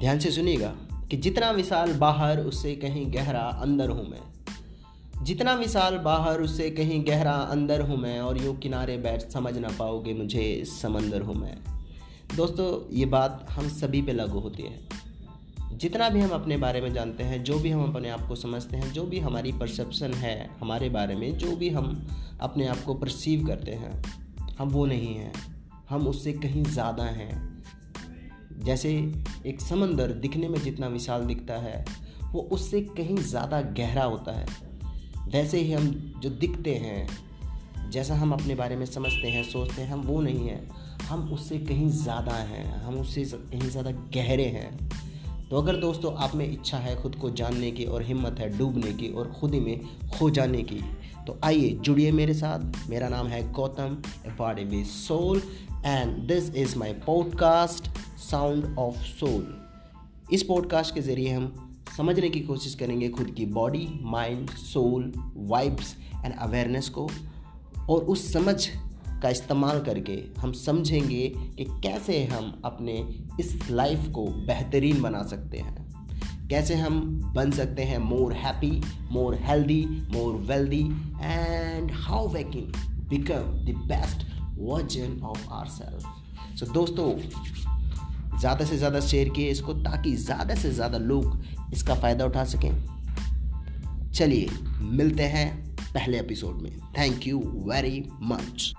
ध्यान से सुनिएगा कि जितना विशाल बाहर, उससे कहीं गहरा अंदर हूँ मैं। जितना विशाल बाहर, उससे कहीं गहरा अंदर हूँ मैं, और यूँ किनारे बैठ समझ ना पाओगे मुझे समंदर हूँ मैं। दोस्तों, ये बात हम सभी पे लागू होती है। जितना भी हम अपने बारे में जानते हैं, जो भी हम अपने आप को समझते हैं, जो भी हमारी परसेप्शन है हमारे बारे में, जो भी हम अपने आप को परसीव करते हैं, हम वो नहीं हैं। हम उससे कहीं ज़्यादा हैं। जैसे एक समंदर दिखने में जितना विशाल दिखता है, वो उससे कहीं ज़्यादा गहरा होता है। वैसे ही हम जो दिखते हैं, जैसा हम अपने बारे में समझते हैं, सोचते हैं, हम वो नहीं हैं। हम उससे कहीं ज़्यादा हैं, हम उससे कहीं ज़्यादा गहरे हैं। तो अगर दोस्तों आप में इच्छा है खुद को जानने की और हिम्मत है डूबने की और खुद ही में खो जाने की तो आइए जुड़िए मेरे साथ। मेरा नाम है Gautam a with soul and this is my podcast sound of soul. इस पॉडकास्ट के ज़रिए हम समझने की कोशिश करेंगे खुद की body mind soul vibes and awareness को और उस समझ का इस्तेमाल करके हम समझेंगे कि कैसे हम अपने इस लाइफ को बेहतरीन बना सकते हैं। कैसे हम बन सकते हैं more happy more healthy more wealthy and how we can become the best version of our self so दोस्तों ज़्यादा से ज़्यादा शेयर किए इसको ताकि ज़्यादा से ज़्यादा लोग इसका फ़ायदा उठा सकें। चलिए, मिलते हैं पहले एपिसोड में। Thank you very much